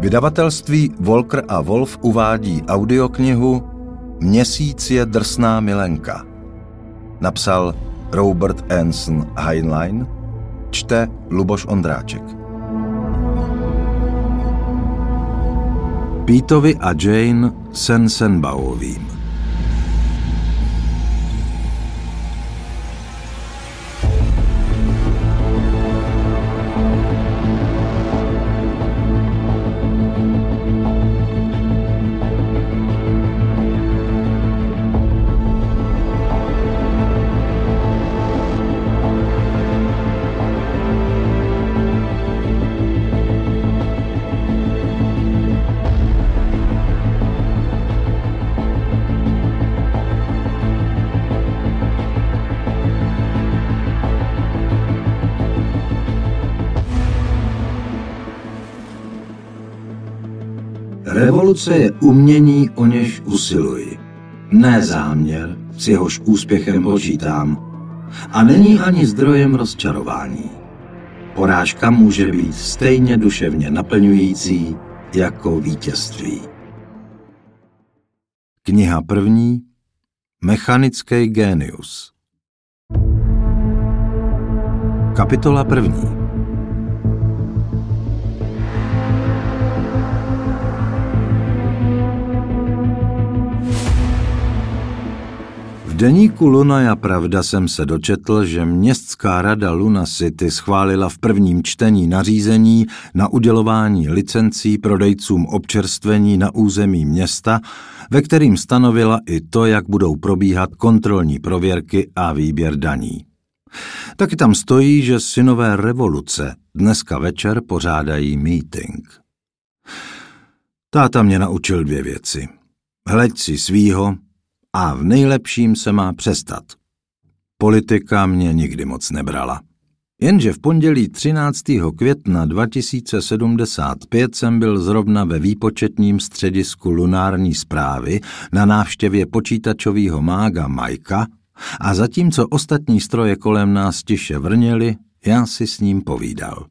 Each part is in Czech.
Vydavatelství Volker a Wolf uvádí audioknihu Měsíc je drsná milenka. Napsal Robert Anson Heinlein, čte Luboš Ondráček. Pítovi a Jane Sensenbaovým. Revoluce je umění, o něž usiluji. Ne záměr, s jehož úspěchem počítám. A není ani zdrojem rozčarování. Porážka může být stejně duševně naplňující jako vítězství. Kniha první Mechanický génius Kapitola první deníku Lunaja Pravda jsem se dočetl, že městská rada Luna City schválila v prvním čtení nařízení na udělování licencí prodejcům občerstvení na území města, ve kterým stanovila i to, jak budou probíhat kontrolní prověrky a výběr daní. Taky tam stojí, že synové revoluce dneska večer pořádají meeting. Táta mě naučil dvě věci. Hleď si svýho a v nejlepším se má přestat. Politika mě nikdy moc nebrala. Jenže v pondělí 13. května 2075 jsem byl zrovna ve výpočetním středisku lunární zprávy na návštěvě počítačového mága Majka a zatímco ostatní stroje kolem nás tiše vrněli, já si s ním povídal.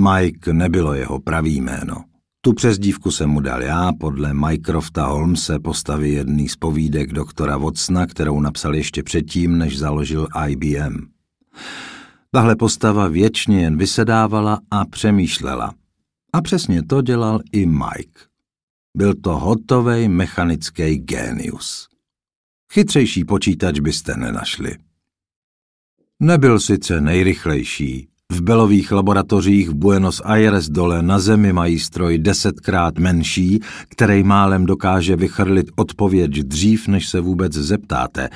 Mike nebylo jeho pravý jméno. Tu přezdívku jsem mu dal já podle Mycrofta Holmese postavy jedný z povídek doktora Watsona, kterou napsal ještě předtím, než založil IBM. Tahle postava věčně jen vysedávala a přemýšlela. A přesně to dělal i Mike. Byl to hotovej mechanický génius. Chytřejší počítač byste nenašli. Nebyl sice nejrychlejší, v Belových laboratořích v Buenos Aires dole na zemi mají stroj desetkrát menší, který málem dokáže vychrlit odpověď dřív, než se vůbec zeptáte.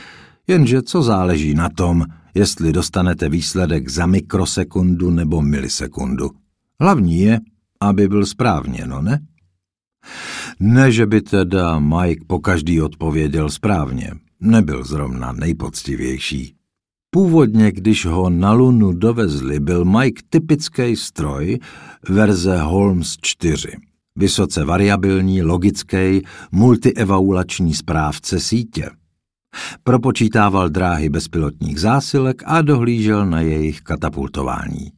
Jenže co záleží na tom, jestli dostanete výsledek za mikrosekundu nebo milisekundu. Hlavní je, aby byl správně, no ne? Ne, že by teda Mike po každý odpověděl správně. Nebyl zrovna nejpoctivější. Původně, když ho na Lunu dovezli, byl Mike typický stroj verze Holmes 4. Vysoce variabilní, logický, multievaulační správce sítě. Propočítával dráhy bezpilotních zásilek a dohlížel na jejich katapultování.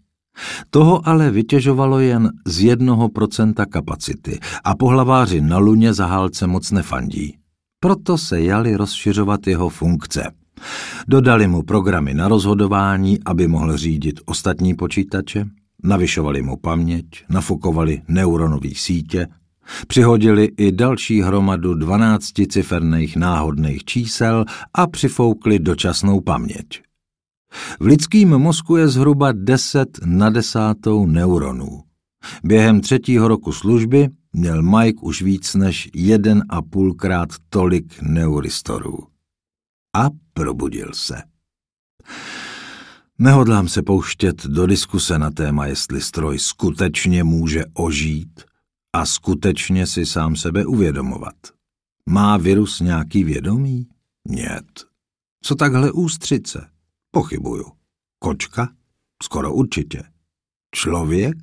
Toho ale vytěžovalo jen z jednoho procenta kapacity a pohlaváři na Luně zahálce moc nefandí. Proto se jali rozšiřovat jeho funkce – Dodali mu programy na rozhodování, aby mohl řídit ostatní počítače, navyšovali mu paměť, nafukovali neuronové sítě, přihodili i další hromadu dvanácticiferných náhodných čísel a přifoukli dočasnou paměť. V lidském mozku je zhruba 10 na desátou neuronů. Během třetího roku služby měl Mike už víc než jeden a půlkrát tolik neuristorů a probudil se. Nehodlám se pouštět do diskuse na téma, jestli stroj skutečně může ožít a skutečně si sám sebe uvědomovat. Má virus nějaký vědomí? Nět. Co takhle ústřice? Pochybuju. Kočka? Skoro určitě. Člověk?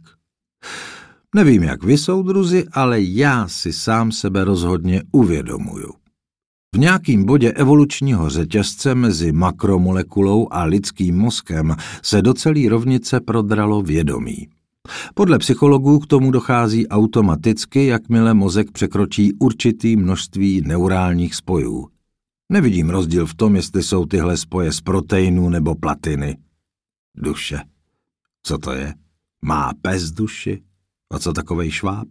Nevím, jak vy, soudruzi, ale já si sám sebe rozhodně uvědomuju. V nějakým bodě evolučního řetězce mezi makromolekulou a lidským mozkem se do celé rovnice prodralo vědomí. Podle psychologů k tomu dochází automaticky, jakmile mozek překročí určitý množství neurálních spojů. Nevidím rozdíl v tom, jestli jsou tyhle spoje z proteinů nebo platiny. Duše. Co to je? Má pes duši? A co takovej šváb?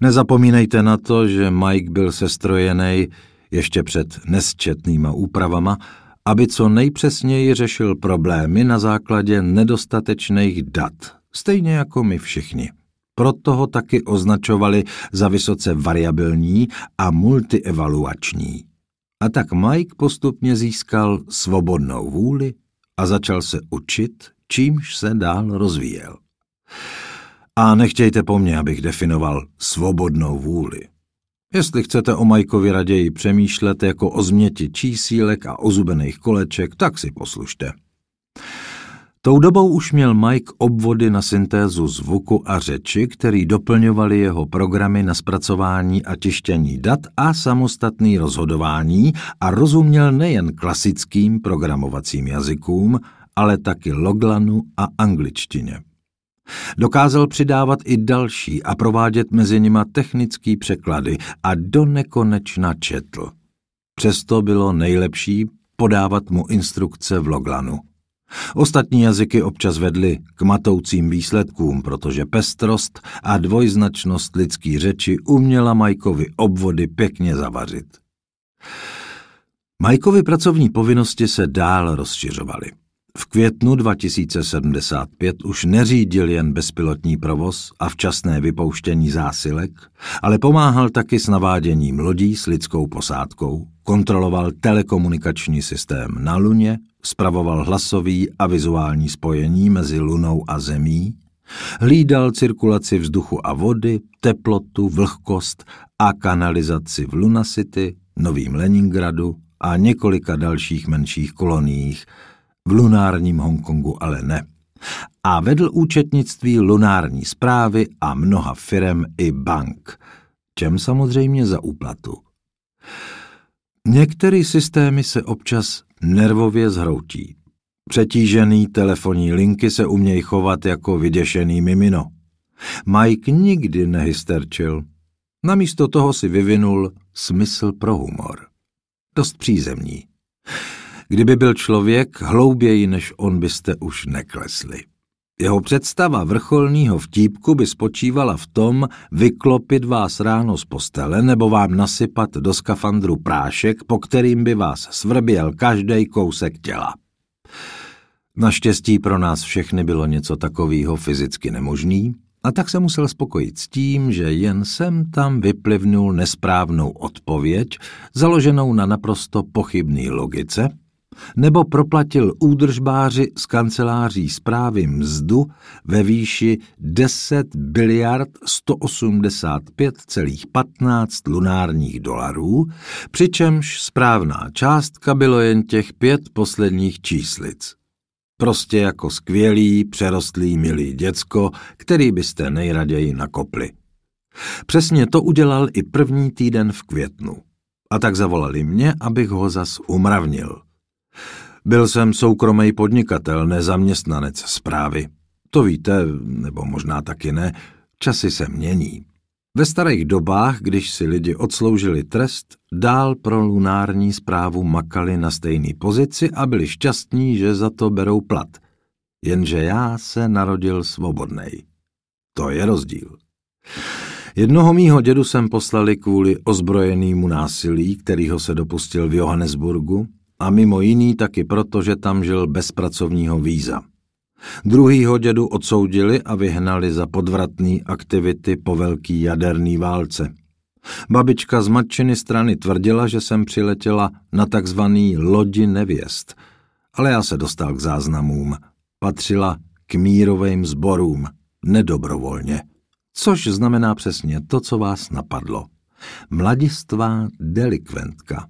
Nezapomínejte na to, že Mike byl sestrojený ještě před nesčetnýma úpravama, aby co nejpřesněji řešil problémy na základě nedostatečných dat, stejně jako my všichni. Proto ho taky označovali za vysoce variabilní a multievaluační. A tak Mike postupně získal svobodnou vůli a začal se učit, čímž se dál rozvíjel. A nechtějte po mně, abych definoval svobodnou vůli. Jestli chcete o Majkovi raději přemýšlet jako o změti čísílek a ozubených koleček, tak si poslušte. Tou dobou už měl Mike obvody na syntézu zvuku a řeči, který doplňovali jeho programy na zpracování a tištění dat a samostatný rozhodování a rozuměl nejen klasickým programovacím jazykům, ale taky loglanu a angličtině. Dokázal přidávat i další a provádět mezi nima technický překlady a do nekonečna četl. Přesto bylo nejlepší podávat mu instrukce v Loglanu. Ostatní jazyky občas vedly k matoucím výsledkům, protože pestrost a dvojznačnost lidský řeči uměla Majkovi obvody pěkně zavařit. Majkovi pracovní povinnosti se dál rozšiřovaly. V květnu 2075 už neřídil jen bezpilotní provoz a včasné vypouštění zásilek, ale pomáhal taky s naváděním lodí s lidskou posádkou, kontroloval telekomunikační systém na Luně, spravoval hlasový a vizuální spojení mezi Lunou a Zemí, hlídal cirkulaci vzduchu a vody, teplotu, vlhkost a kanalizaci v Lunacity, Novým Leningradu a několika dalších menších koloniích, v lunárním Hongkongu ale ne. A vedl účetnictví lunární zprávy a mnoha firem i bank, čem samozřejmě za úplatu. Některé systémy se občas nervově zhroutí. Přetížený telefonní linky se umějí chovat jako vyděšený mimino. Mike nikdy nehysterčil. Namísto toho si vyvinul smysl pro humor. Dost přízemní. Kdyby byl člověk, hlouběji než on byste už neklesli. Jeho představa vrcholného vtípku by spočívala v tom vyklopit vás ráno z postele nebo vám nasypat do skafandru prášek, po kterým by vás svrběl každý kousek těla. Naštěstí pro nás všechny bylo něco takového fyzicky nemožný, a tak se musel spokojit s tím, že jen sem tam vyplivnul nesprávnou odpověď, založenou na naprosto pochybné logice, nebo proplatil údržbáři z kanceláří zprávy mzdu ve výši 10 biliard 185,15 lunárních dolarů, přičemž správná částka bylo jen těch pět posledních číslic. Prostě jako skvělý, přerostlý, milý děcko, který byste nejraději nakopli. Přesně to udělal i první týden v květnu. A tak zavolali mě, abych ho zas umravnil. Byl jsem soukromý podnikatel, nezaměstnanec zprávy. To víte, nebo možná taky ne, časy se mění. Ve starých dobách, když si lidi odsloužili trest, dál pro lunární zprávu makali na stejné pozici a byli šťastní, že za to berou plat. Jenže já se narodil svobodnej. To je rozdíl. Jednoho mýho dědu jsem poslali kvůli ozbrojenému násilí, kterýho se dopustil v Johannesburgu, a mimo jiný taky proto, že tam žil bez pracovního víza. Druhýho dědu odsoudili a vyhnali za podvratné aktivity po velký jaderný válce. Babička z matčiny strany tvrdila, že jsem přiletěla na takzvaný lodi nevěst, ale já se dostal k záznamům. Patřila k mírovým sborům, nedobrovolně. Což znamená přesně to, co vás napadlo. Mladistvá delikventka.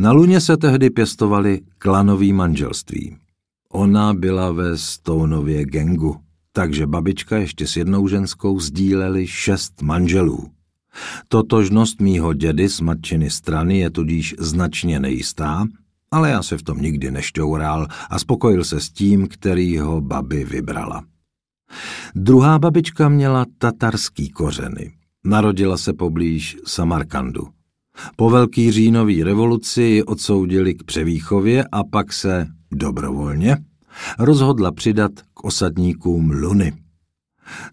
Na Luně se tehdy pěstovali klanový manželství. Ona byla ve Stoneově gengu, takže babička ještě s jednou ženskou sdíleli šest manželů. Totožnost mýho dědy z matčiny strany je tudíž značně nejistá, ale já se v tom nikdy nešťoural a spokojil se s tím, který ho babi vybrala. Druhá babička měla tatarský kořeny. Narodila se poblíž Samarkandu. Po velký říjnový revoluci ji odsoudili k převýchově a pak se, dobrovolně, rozhodla přidat k osadníkům Luny.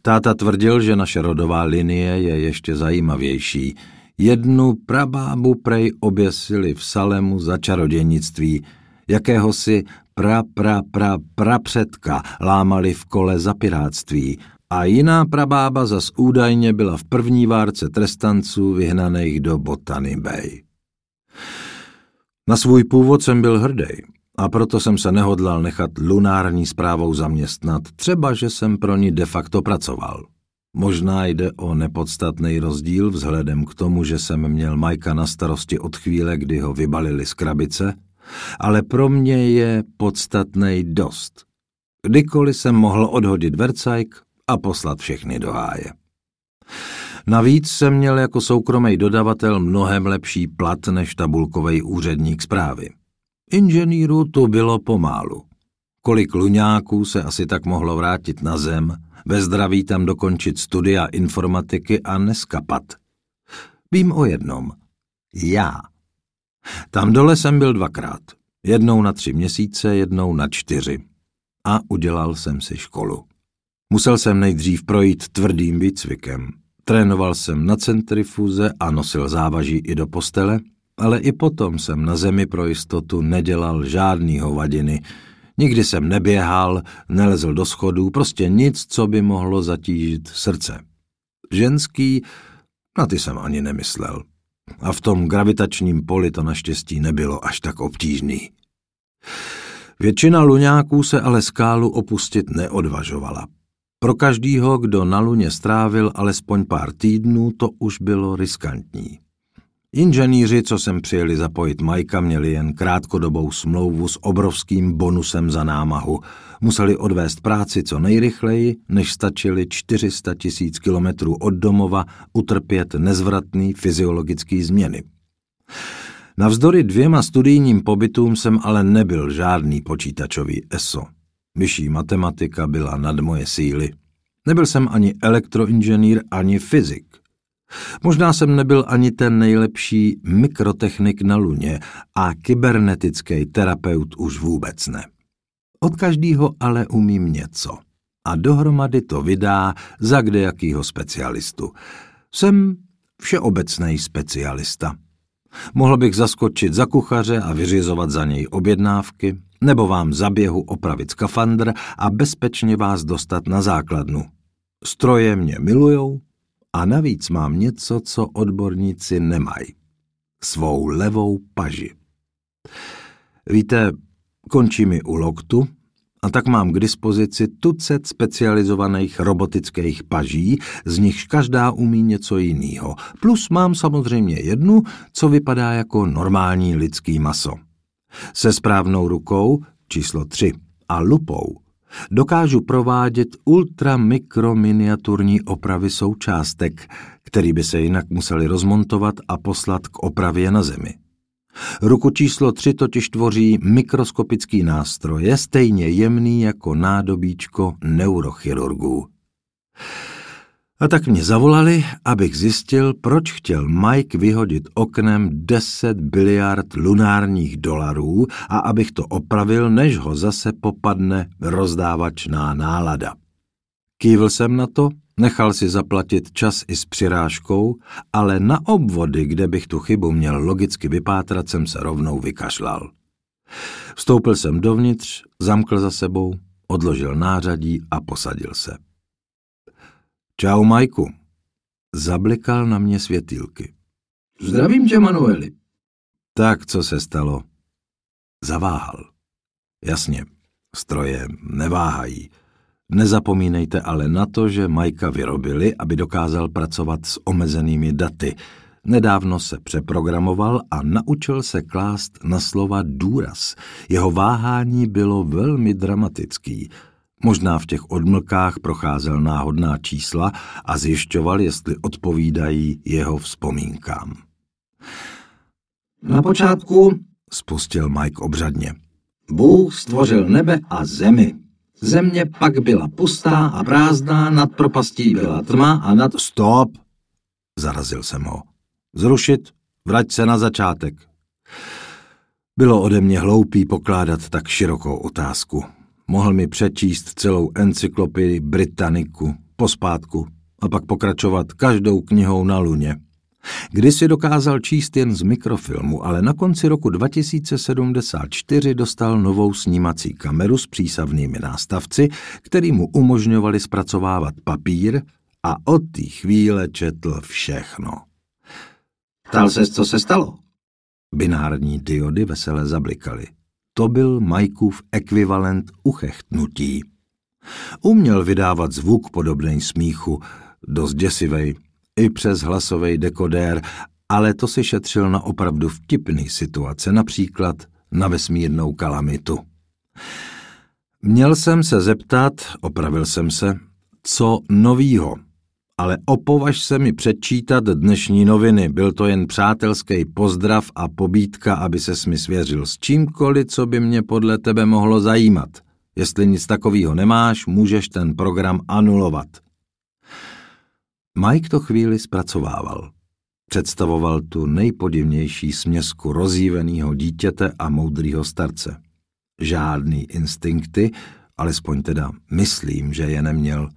Táta tvrdil, že naše rodová linie je ještě zajímavější. Jednu prabábu prej oběsili v Salemu za čarodějnictví, jakéhosi pra pra pra pra předka lámali v kole za piráctví a jiná prabába zas údajně byla v první várce trestanců vyhnaných do Botany Bay. Na svůj původ jsem byl hrdý a proto jsem se nehodlal nechat lunární zprávou zaměstnat, třeba že jsem pro ní de facto pracoval. Možná jde o nepodstatný rozdíl vzhledem k tomu, že jsem měl Majka na starosti od chvíle, kdy ho vybalili z krabice, ale pro mě je podstatný dost. Kdykoliv jsem mohl odhodit vercajk a poslat všechny do háje. Navíc jsem měl jako soukromý dodavatel mnohem lepší plat než tabulkový úředník zprávy. Inženýru to bylo pomálu. Kolik luňáků se asi tak mohlo vrátit na zem, ve zdraví tam dokončit studia informatiky a neskapat. Vím o jednom. Já. Tam dole jsem byl dvakrát. Jednou na tři měsíce, jednou na čtyři. A udělal jsem si školu. Musel jsem nejdřív projít tvrdým výcvikem. Trénoval jsem na centrifuze a nosil závaží i do postele, ale i potom jsem na zemi pro jistotu nedělal žádný hovadiny. Nikdy jsem neběhal, nelezl do schodů, prostě nic, co by mohlo zatížit srdce. Ženský, na ty jsem ani nemyslel. A v tom gravitačním poli to naštěstí nebylo až tak obtížný. Většina luňáků se ale skálu opustit neodvažovala. Pro každýho, kdo na luně strávil alespoň pár týdnů, to už bylo riskantní. Inženýři, co sem přijeli zapojit Majka, měli jen krátkodobou smlouvu s obrovským bonusem za námahu. Museli odvést práci co nejrychleji, než stačili 400 tisíc kilometrů od domova utrpět nezvratný fyziologický změny. Navzdory dvěma studijním pobytům jsem ale nebyl žádný počítačový ESO. Vyšší matematika byla nad moje síly. Nebyl jsem ani elektroinženýr, ani fyzik. Možná jsem nebyl ani ten nejlepší mikrotechnik na luně a kybernetický terapeut už vůbec ne. Od každého ale umím něco. A dohromady to vydá za kdejakýho specialistu. Jsem všeobecný specialista. Mohl bych zaskočit za kuchaře a vyřizovat za něj objednávky, nebo vám za běhu opravit skafandr a bezpečně vás dostat na základnu. Stroje mě milujou a navíc mám něco, co odborníci nemají. Svou levou paži. Víte, končí mi u loktu a tak mám k dispozici tucet specializovaných robotických paží, z nichž každá umí něco jiného. Plus mám samozřejmě jednu, co vypadá jako normální lidský maso. Se správnou rukou, číslo 3, a lupou dokážu provádět ultramikrominiaturní opravy součástek, který by se jinak museli rozmontovat a poslat k opravě na zemi. Ruku číslo 3 totiž tvoří mikroskopický nástroje, stejně jemný jako nádobíčko neurochirurgů. A tak mě zavolali, abych zjistil, proč chtěl Mike vyhodit oknem 10 biliard lunárních dolarů a abych to opravil, než ho zase popadne rozdávačná nálada. Kývl jsem na to, nechal si zaplatit čas i s přirážkou, ale na obvody, kde bych tu chybu měl logicky vypátrat, jsem se rovnou vykašlal. Vstoupil jsem dovnitř, zamkl za sebou, odložil nářadí a posadil se. Čau, Majku. Zablikal na mě světýlky. Zdravím tě, Manueli. Tak, co se stalo? Zaváhal. Jasně, stroje neváhají. Nezapomínejte ale na to, že Majka vyrobili, aby dokázal pracovat s omezenými daty. Nedávno se přeprogramoval a naučil se klást na slova důraz. Jeho váhání bylo velmi dramatický – Možná v těch odmlkách procházel náhodná čísla a zjišťoval, jestli odpovídají jeho vzpomínkám. Na počátku, spustil Mike obřadně, Bůh stvořil nebe a zemi. Země pak byla pustá a prázdná, nad propastí byla tma a nad... Stop! Zarazil jsem ho. Zrušit, vrať se na začátek. Bylo ode mě hloupý pokládat tak širokou otázku. Mohl mi přečíst celou encyklopedii Britanniku, pospátku, a pak pokračovat každou knihou na luně. Kdysi dokázal číst jen z mikrofilmu, ale na konci roku 2074 dostal novou snímací kameru s přísavnými nástavci, který mu umožňovali zpracovávat papír a od té chvíle četl všechno. Ptal se, co se stalo? Binární diody vesele zablikaly. To byl Majkův ekvivalent uchechtnutí. Uměl vydávat zvuk podobný smíchu, dost děsivej, i přes hlasový dekodér, ale to si šetřil na opravdu vtipný situace, například na vesmírnou kalamitu. Měl jsem se zeptat, opravil jsem se, co novýho, ale opovaž se mi předčítat dnešní noviny. Byl to jen přátelský pozdrav a pobídka, aby se mi svěřil s čímkoliv, co by mě podle tebe mohlo zajímat. Jestli nic takového nemáš, můžeš ten program anulovat. Mike to chvíli zpracovával. Představoval tu nejpodivnější směsku rozjíveného dítěte a moudrýho starce. Žádný instinkty, alespoň teda myslím, že je neměl.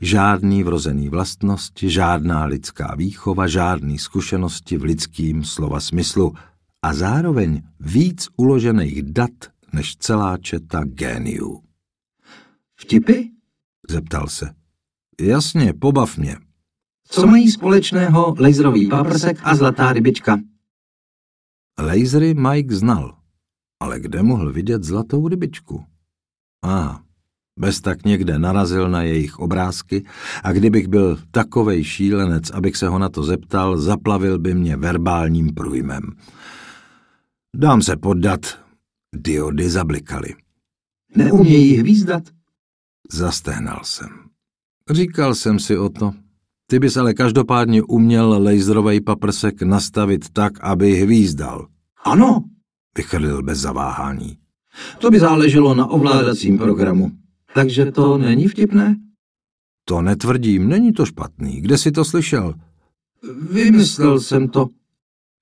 Žádný vrozený vlastnosti, žádná lidská výchova, žádný zkušenosti v lidským slova smyslu a zároveň víc uložených dat než celá četa géniů. Vtipy? Zeptal se. Jasně, pobav mě. Co mají společného laserový paprsek a zlatá rybička? Lasery Mike znal, ale kde mohl vidět zlatou rybičku? A, bez tak někde narazil na jejich obrázky a kdybych byl takovej šílenec, abych se ho na to zeptal, zaplavil by mě verbálním průjmem. Dám se poddat. Diody zablikaly. Neumějí hvízdat? Zastehnal jsem. Říkal jsem si o to, ty bys ale každopádně uměl laserový paprsek nastavit tak, aby hvízdal. Ano, vychrlil bez zaváhání. To by záleželo na ovládacím programu. Takže to není vtipné? To netvrdím, není to špatný. Kde jsi to slyšel? Vymyslel jsem to.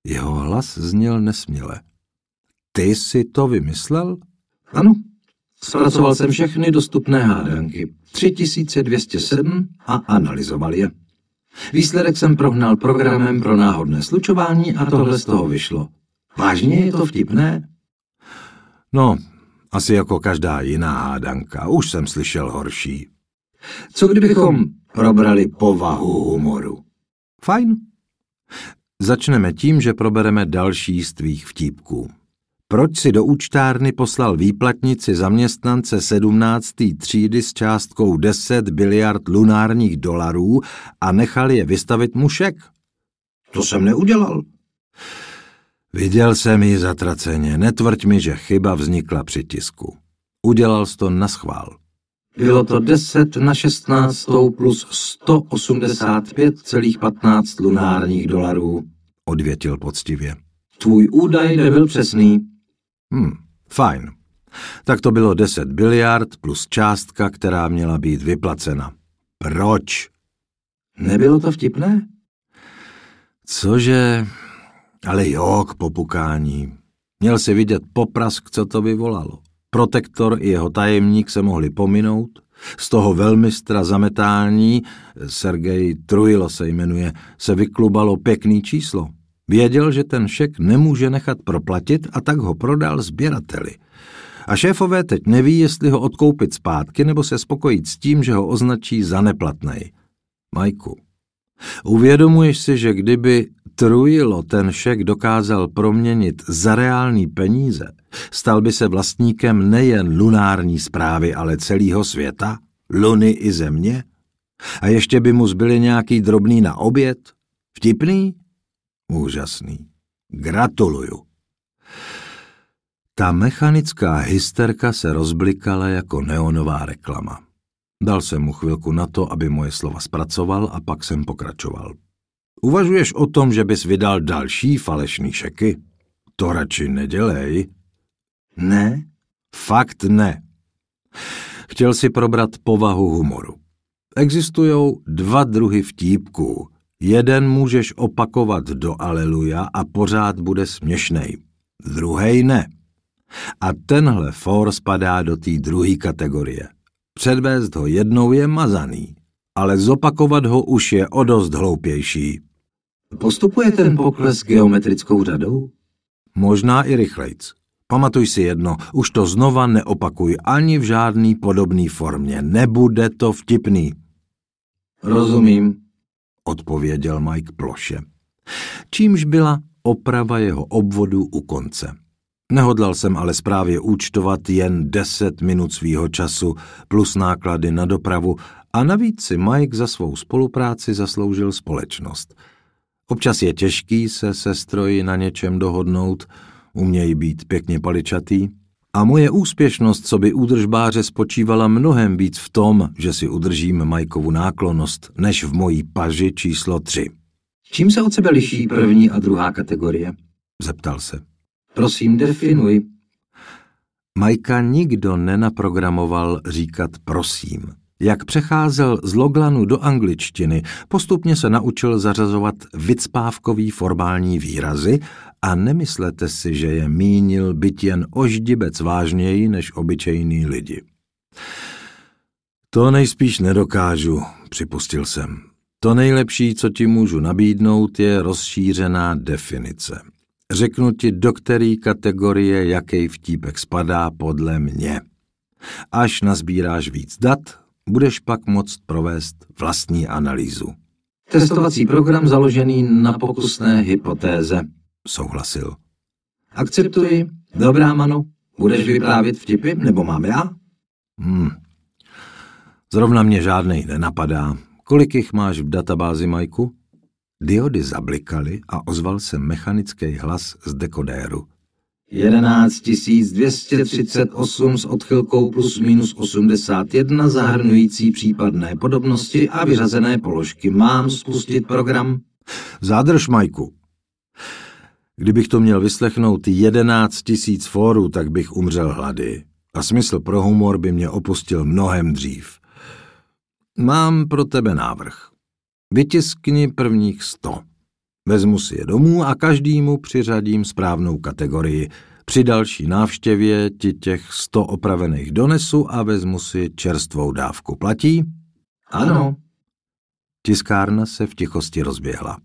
Jeho hlas zněl nesměle. Ty jsi to vymyslel? Ano. Zpracoval jsem všechny dostupné hádanky. 3207 a analyzoval je. Výsledek jsem prohnal programem pro náhodné slučování a tohle z toho vyšlo. Vážně je to vtipné? No, asi jako každá jiná hádanka. Už jsem slyšel horší. Co kdybychom probrali povahu humoru? Fajn. Začneme tím, že probereme další z tvých vtípků. Proč si do účtárny poslal výplatnici zaměstnance 17. třídy s částkou 10 biliard lunárních dolarů a nechal je vystavit mušek? To jsem neudělal. Viděl jsem ji zatraceně, netvrď mi, že chyba vznikla při tisku. Udělal jsi to na schvál. Bylo to 10 na 16 plus 185,15 lunárních dolarů, odvětil poctivě. Tvůj údaj nebyl přesný. Hm, fajn. Tak to bylo 10 biliard plus částka, která měla být vyplacena. Proč? Nebylo to vtipné? Cože? Ale jo, k popukání. Měl si vidět poprask, co to vyvolalo. Protektor i jeho tajemník se mohli pominout. Z toho velmistra zametání, Sergej Trujilo se jmenuje, se vyklubalo pěkný číslo. Věděl, že ten šek nemůže nechat proplatit a tak ho prodal sběrateli. A šéfové teď neví, jestli ho odkoupit zpátky nebo se spokojit s tím, že ho označí za neplatnej. Majku, uvědomuješ si, že kdyby Trujilo ten šek dokázal proměnit za reální peníze, stal by se vlastníkem nejen lunární zprávy, ale celého světa, luny i země? A ještě by mu zbyly nějaký drobný na oběd? Vtipný? Úžasný. Gratuluju. Ta mechanická hysterka se rozblikala jako neonová reklama. Dal jsem mu chvilku na to, aby moje slova zpracoval a pak jsem pokračoval. Uvažuješ o tom, že bys vydal další falešný šeky? To radši nedělej. Ne? Fakt ne. Chtěl si probrat povahu humoru. Existují dva druhy vtípků. Jeden můžeš opakovat do aleluja a pořád bude směšnej. Druhý ne. A tenhle for spadá do té druhé kategorie. Předvést ho jednou je mazaný, ale zopakovat ho už je o dost hloupější. Postupuje ten pokles geometrickou řadou? Možná i rychlejc. Pamatuj si jedno, už to znova neopakuj ani v žádný podobný formě. Nebude to vtipný. Rozumím, odpověděl Mike ploše. Čímž byla oprava jeho obvodu u konce. Nehodlal jsem ale zprávě účtovat jen deset minut svýho času plus náklady na dopravu a navíc si Mike za svou spolupráci zasloužil společnost. Občas je těžký se se stroji na něčem dohodnout, umějí být pěkně paličatý, a moje úspěšnost co by údržbáře spočívala mnohem víc v tom, že si udržím Majkovu náklonost, než v mojí paži číslo tři. Čím se od sebe liší první a druhá kategorie? Zeptal se. Prosím, definuj. Majka nikdo nenaprogramoval říkat prosím. Jak přecházel z loglanu do angličtiny, postupně se naučil zařazovat vycpávkový formální výrazy a nemyslete si, že je mínil byt jen oždibec vážněji než obyčejný lidi. To nejspíš nedokážu, připustil jsem. To nejlepší, co ti můžu nabídnout, je rozšířená definice. Řeknu ti, do které kategorie jaký vtípek spadá podle mě. Až nazbíráš víc dat, budeš pak moct provést vlastní analýzu. Testovací program založený na pokusné hypotéze, souhlasil. Akceptuji. Dobrá, Manu. Budeš vyprávět vtipy, nebo mám já? Hmm. Zrovna mě žádnej nenapadá. Kolik jich máš v databázi, Majku? Diody zablikaly a ozval se mechanický hlas z dekodéru. 11 238 s odchylkou plus minus 81 zahrnující případné podobnosti a vyřazené položky. Mám spustit program? Zádrž, Majku. Kdybych to měl vyslechnout 11 tisíc fórů, tak bych umřel hlady. A smysl pro humor by mě opustil mnohem dřív. Mám pro tebe návrh. Vytiskni prvních sto. Vezmu si je domů a každému přiřadím správnou kategorii. Při další návštěvě ti těch sto opravených donesu a vezmu si čerstvou dávku. Platí? Ano. Tiskárna se v tichosti rozběhla.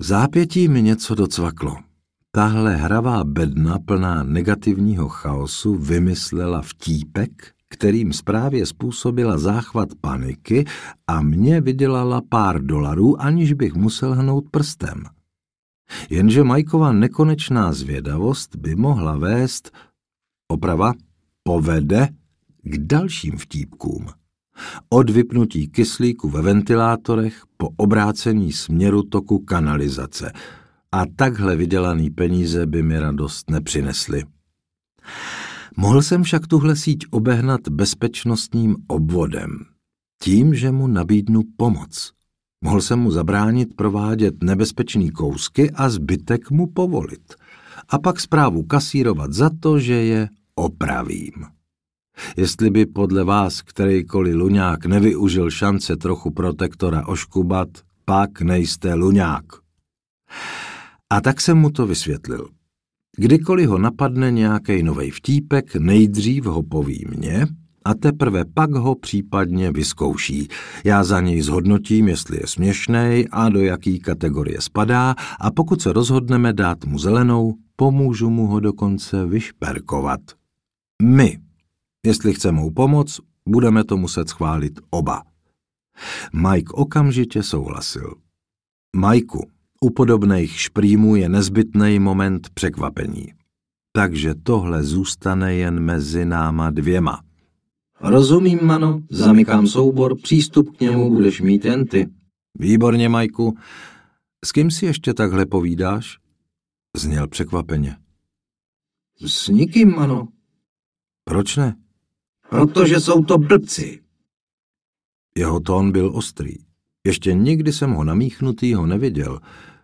V zápětí mi něco docvaklo. Tahle hravá bedna plná negativního chaosu vymyslela vtípek, kterým zprávě způsobila záchvat paniky a mě vydělala pár dolarů, aniž bych musel hnout prstem. Jenže Majkova nekonečná zvědavost by mohla vést, oprava, povede k dalším vtípkům. Od vypnutí kyslíku ve ventilátorech po obrácení směru toku kanalizace. A takhle vydělaný peníze by mi radost nepřinesly. Mohl jsem však tuhle síť obehnat bezpečnostním obvodem, tím, že mu nabídnu pomoc. Mohl jsem mu zabránit provádět nebezpečný kousky a zbytek mu povolit. A pak zprávu kasírovat za to, že je opravím. Jestli by podle vás kterýkoliv luňák nevyužil šance trochu protektora oškubat, pak nejste luňák. A tak jsem mu to vysvětlil. Kdykoliv ho napadne nějaký nový vtípek, nejdřív ho poví mně a teprve pak ho případně vyzkouší. Já za něj zhodnotím, jestli je směšný a do jaký kategorie spadá a pokud se rozhodneme dát mu zelenou, pomůžu mu ho dokonce vyšperkovat. My, jestli chce mou pomoc, budeme to muset schválit oba. Mike okamžitě souhlasil. Majku, u podobných šprýmů je nezbytný moment překvapení. Takže tohle zůstane jen mezi náma dvěma. Rozumím, Mano, zamykám soubor, přístup k němu budeš mít jen ty. Výborně, Majku. S kým si ještě takhle povídáš? Zněl překvapeně. S nikým, Mano. Proč ne? Protože jsou to blbci. Jeho tón byl ostrý. Ještě nikdy jsem ho namíchnutýho neviděl.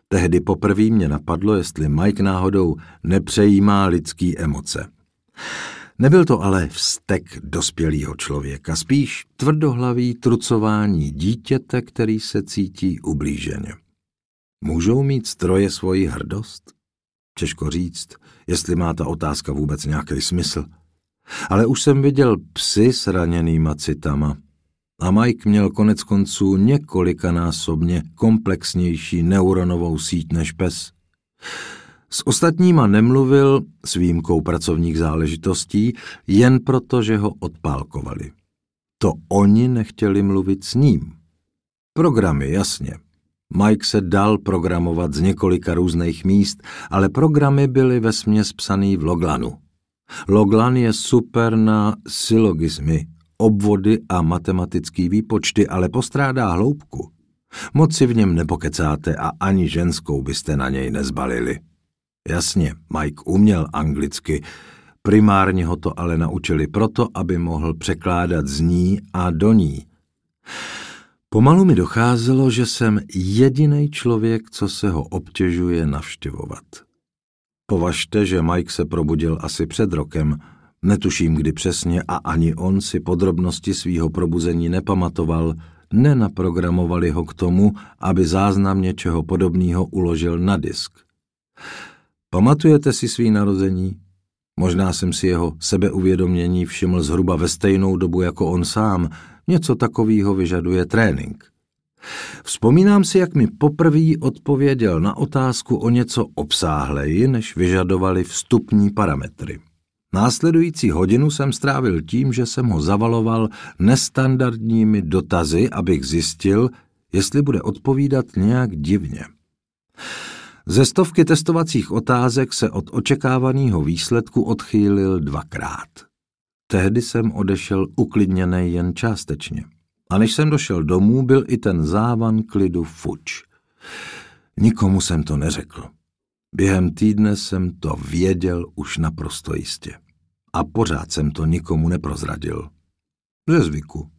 Tehdy poprvé mě napadlo, jestli Mike náhodou nepřejímá lidský emoce. Nebyl to ale vztek dospělého člověka, spíš tvrdohlavý trucování dítěte, který se cítí ublíženě. Můžou mít stroje svoji hrdost? Těžko říct, jestli má ta otázka vůbec nějaký smysl. Ale už jsem viděl psy s raněnýma citama. A Mike měl konec konců několikanásobně komplexnější neuronovou síť než pes. S ostatníma nemluvil s výjimkou pracovních záležitostí, jen proto, že ho odpálkovali. To oni nechtěli mluvit s ním. Programy, jasně. Mike se dal programovat z několika různých míst, ale programy byly ve směs psaný v Loglanu. Loglan je super na sylogizmy, obvody a matematický výpočty, ale postrádá hloubku. Moc si v něm nepokecáte a ani ženskou byste na něj nezbalili. Jasně, Mike uměl anglicky, primárně ho to ale naučili proto, aby mohl překládat z ní a do ní. Pomalu mi docházelo, že jsem jediný člověk, co se ho obtěžuje navštěvovat. Považte, že Mike se probudil asi před rokem, netuším kdy přesně a ani on si podrobnosti svýho probuzení nepamatoval, nenaprogramovali ho k tomu, aby záznam něčeho podobného uložil na disk. Pamatujete si svý narození? Možná jsem si jeho sebeuvědomění všiml zhruba ve stejnou dobu jako on sám. Něco takového vyžaduje trénink. Vzpomínám si, jak mi poprvé odpověděl na otázku o něco obsáhleji, než vyžadovali vstupní parametry. Následující hodinu jsem strávil tím, že jsem ho zavaloval nestandardními dotazy, abych zjistil, jestli bude odpovídat nějak divně. Ze stovky testovacích otázek se od očekávaného výsledku odchýlil dvakrát. Tehdy jsem odešel uklidněný jen částečně. A než jsem došel domů, byl i ten závan klidu fuč. Nikomu jsem to neřekl. Během týdne jsem to věděl už naprosto jistě. A pořád jsem to nikomu neprozradil. Ze zvyku.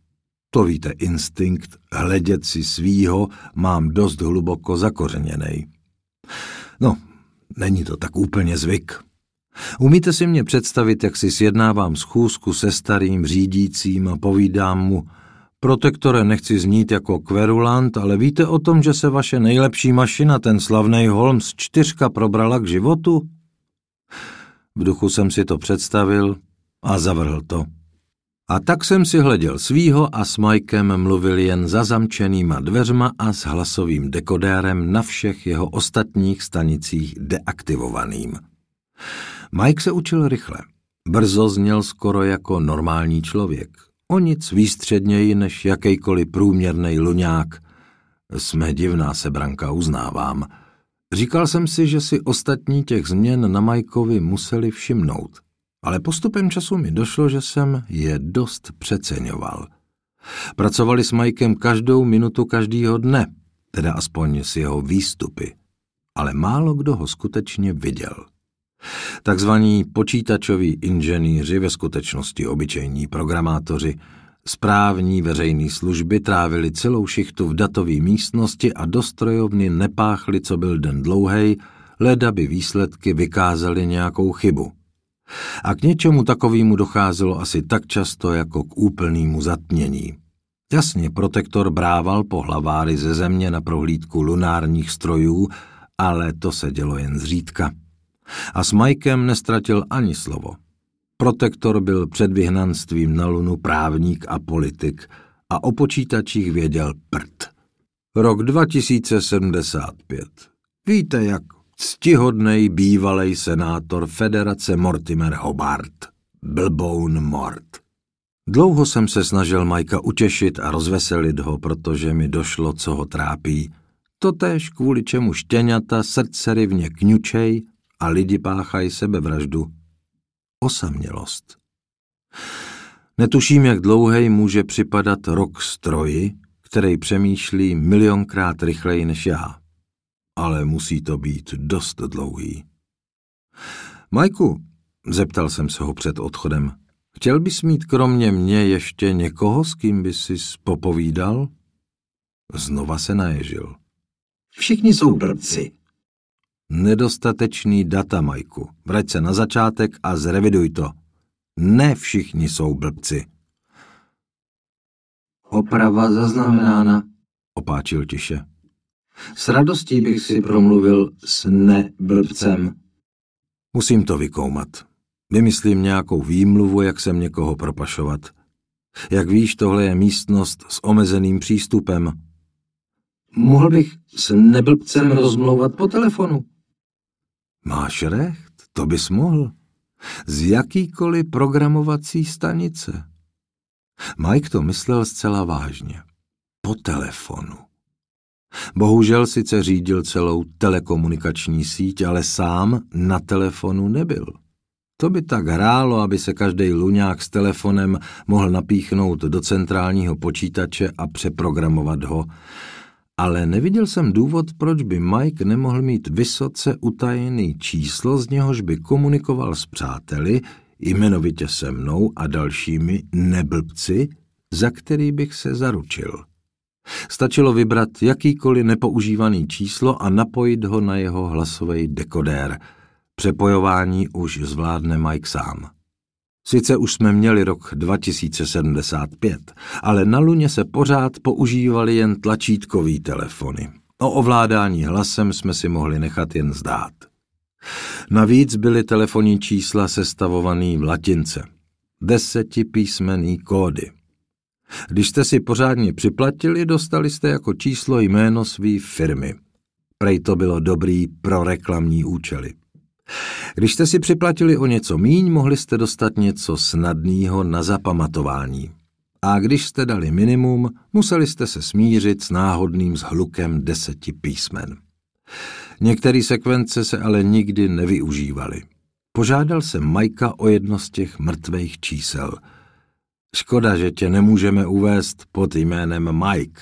To víte, instinkt hledět si svýho mám dost hluboko zakořeněnej. No, není to tak úplně zvyk. Umíte si mě představit, jak si sjednávám schůzku se starým řídícím a povídám mu, protektore, nechci znít jako kverulant, ale víte o tom, že se vaše nejlepší mašina, ten slavný Holmes čtyřka, probrala k životu? V duchu jsem si to představil a zavrhl to. A tak jsem si hleděl svýho a s Mikem mluvil jen za zamčenýma dveřma a s hlasovým dekodérem na všech jeho ostatních stanicích deaktivovaným. Mike se učil rychle. Brzo zněl skoro jako normální člověk. O nic výstředněji než jakýkoliv průměrný luňák. Jsme divná sebranka, uznávám. Říkal jsem si, že si ostatní těch změn na Majkovi museli všimnout ale postupem času mi došlo, že jsem je dost přeceňoval. Pracovali s Majkem každou minutu každýho dne, teda aspoň s jeho výstupy, ale málo kdo ho skutečně viděl. Takzvaní počítačoví inženýři, ve skutečnosti obyčejní programátoři, správní veřejné služby trávili celou šichtu v datové místnosti a do strojovny nepáchli, co byl den dlouhej, leda by výsledky vykázaly nějakou chybu. A k něčemu takovému docházelo asi tak často jako k úplnému zatmění. Jasně, protektor brával po hlaváry ze země na prohlídku lunárních strojů, ale to se dělo jen zřídka. A s Mikem nestratil ani slovo. Protektor byl před vyhnanstvím na lunu právník a politik a o počítačích věděl prd. Rok 2075. Víte, jak ctihodnej bývalej senátor Federace Mortimer Hobart, Blboun Mort. Dlouho jsem se snažil Majka utěšit a rozveselit ho, protože mi došlo, co ho trápí. Totéž kvůli čemu štěňata srdce rivně kňučej a lidi páchají sebevraždu. Osamělost. Netuším, jak dlouhej může připadat rok stroji, který přemýšlí milionkrát rychleji než já ale musí to být dost dlouhý. Majku, zeptal jsem se ho před odchodem, chtěl bys mít kromě mě ještě někoho, s kým bys si popovídal? Znova se naježil. Všichni jsou blbci. Nedostatečný data, Majku. Vrať se na začátek a zreviduj to. Ne všichni jsou blbci. Oprava zaznamenána, opáčil tiše. S radostí bych si promluvil s neblbcem. Musím to vykoumat. Vymyslím nějakou výmluvu, jak sem někoho propašovat. Jak víš, tohle je místnost s omezeným přístupem. Mohl bych s neblbcem rozmlouvat po telefonu. Máš recht, to bys mohl. Z jakýkoliv programovací stanice. Mike to myslel zcela vážně. Po telefonu. Bohužel sice řídil celou telekomunikační síť, ale sám na telefonu nebyl. To by tak hrálo, aby se každý luňák s telefonem mohl napíchnout do centrálního počítače a přeprogramovat ho. Ale neviděl jsem důvod, proč by Mike nemohl mít vysoce utajený číslo, z něhož by komunikoval s přáteli, jmenovitě se mnou a dalšími neblbci, za který bych se zaručil. Stačilo vybrat jakýkoliv nepoužívaný číslo a napojit ho na jeho hlasový dekodér. Přepojování už zvládne Mike sám. Sice už jsme měli rok 2075, ale na Luně se pořád používali jen tlačítkový telefony. O ovládání hlasem jsme si mohli nechat jen zdát. Navíc byly telefonní čísla sestavovaný v latince. Desetipísmený kódy. Když jste si pořádně připlatili, dostali jste jako číslo jméno své firmy. Prej to bylo dobrý pro reklamní účely. Když jste si připlatili o něco míň, mohli jste dostat něco snadného na zapamatování. A když jste dali minimum, museli jste se smířit s náhodným zhlukem deseti písmen. Některé sekvence se ale nikdy nevyužívaly. Požádal jsem Majka o jedno z těch mrtvých čísel – Škoda, že tě nemůžeme uvést pod jménem Mike.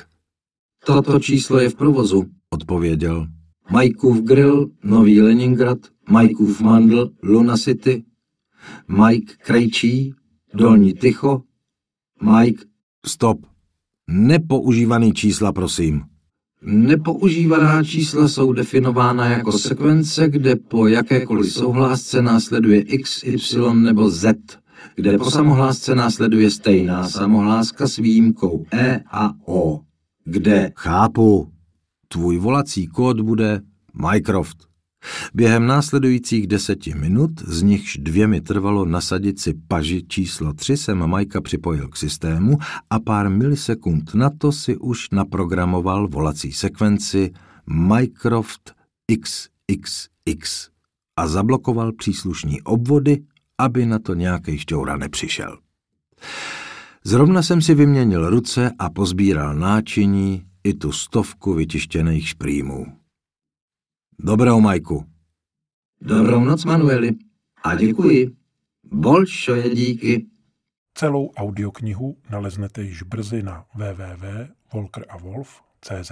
Toto číslo je v provozu, odpověděl. Majkův grill, Nový Leningrad, Majkův mandl, Luna City, Mike Krejčí, Dolní Tycho, Mike... Stop. Nepoužívaný čísla, prosím. Nepoužívaná čísla jsou definována jako sekvence, kde po jakékoliv souhlásce následuje X, Y nebo Z kde po samohlásce následuje stejná samohláska s výjimkou E a O, kde chápu, tvůj volací kód bude Mycroft. Během následujících deseti minut, z nichž dvě mi trvalo nasadit si paži číslo tři, jsem Majka připojil k systému a pár milisekund na to si už naprogramoval volací sekvenci Mycroft XXX a zablokoval příslušní obvody aby na to nějaký šťoura nepřišel. Zrovna jsem si vyměnil ruce a pozbíral náčiní i tu stovku vytištěných šprýmů. Dobrou, Majku. Dobrou noc, Manueli. A děkuji. Bolšoje díky. Celou audioknihu naleznete již brzy na www.volkeravolf.cz.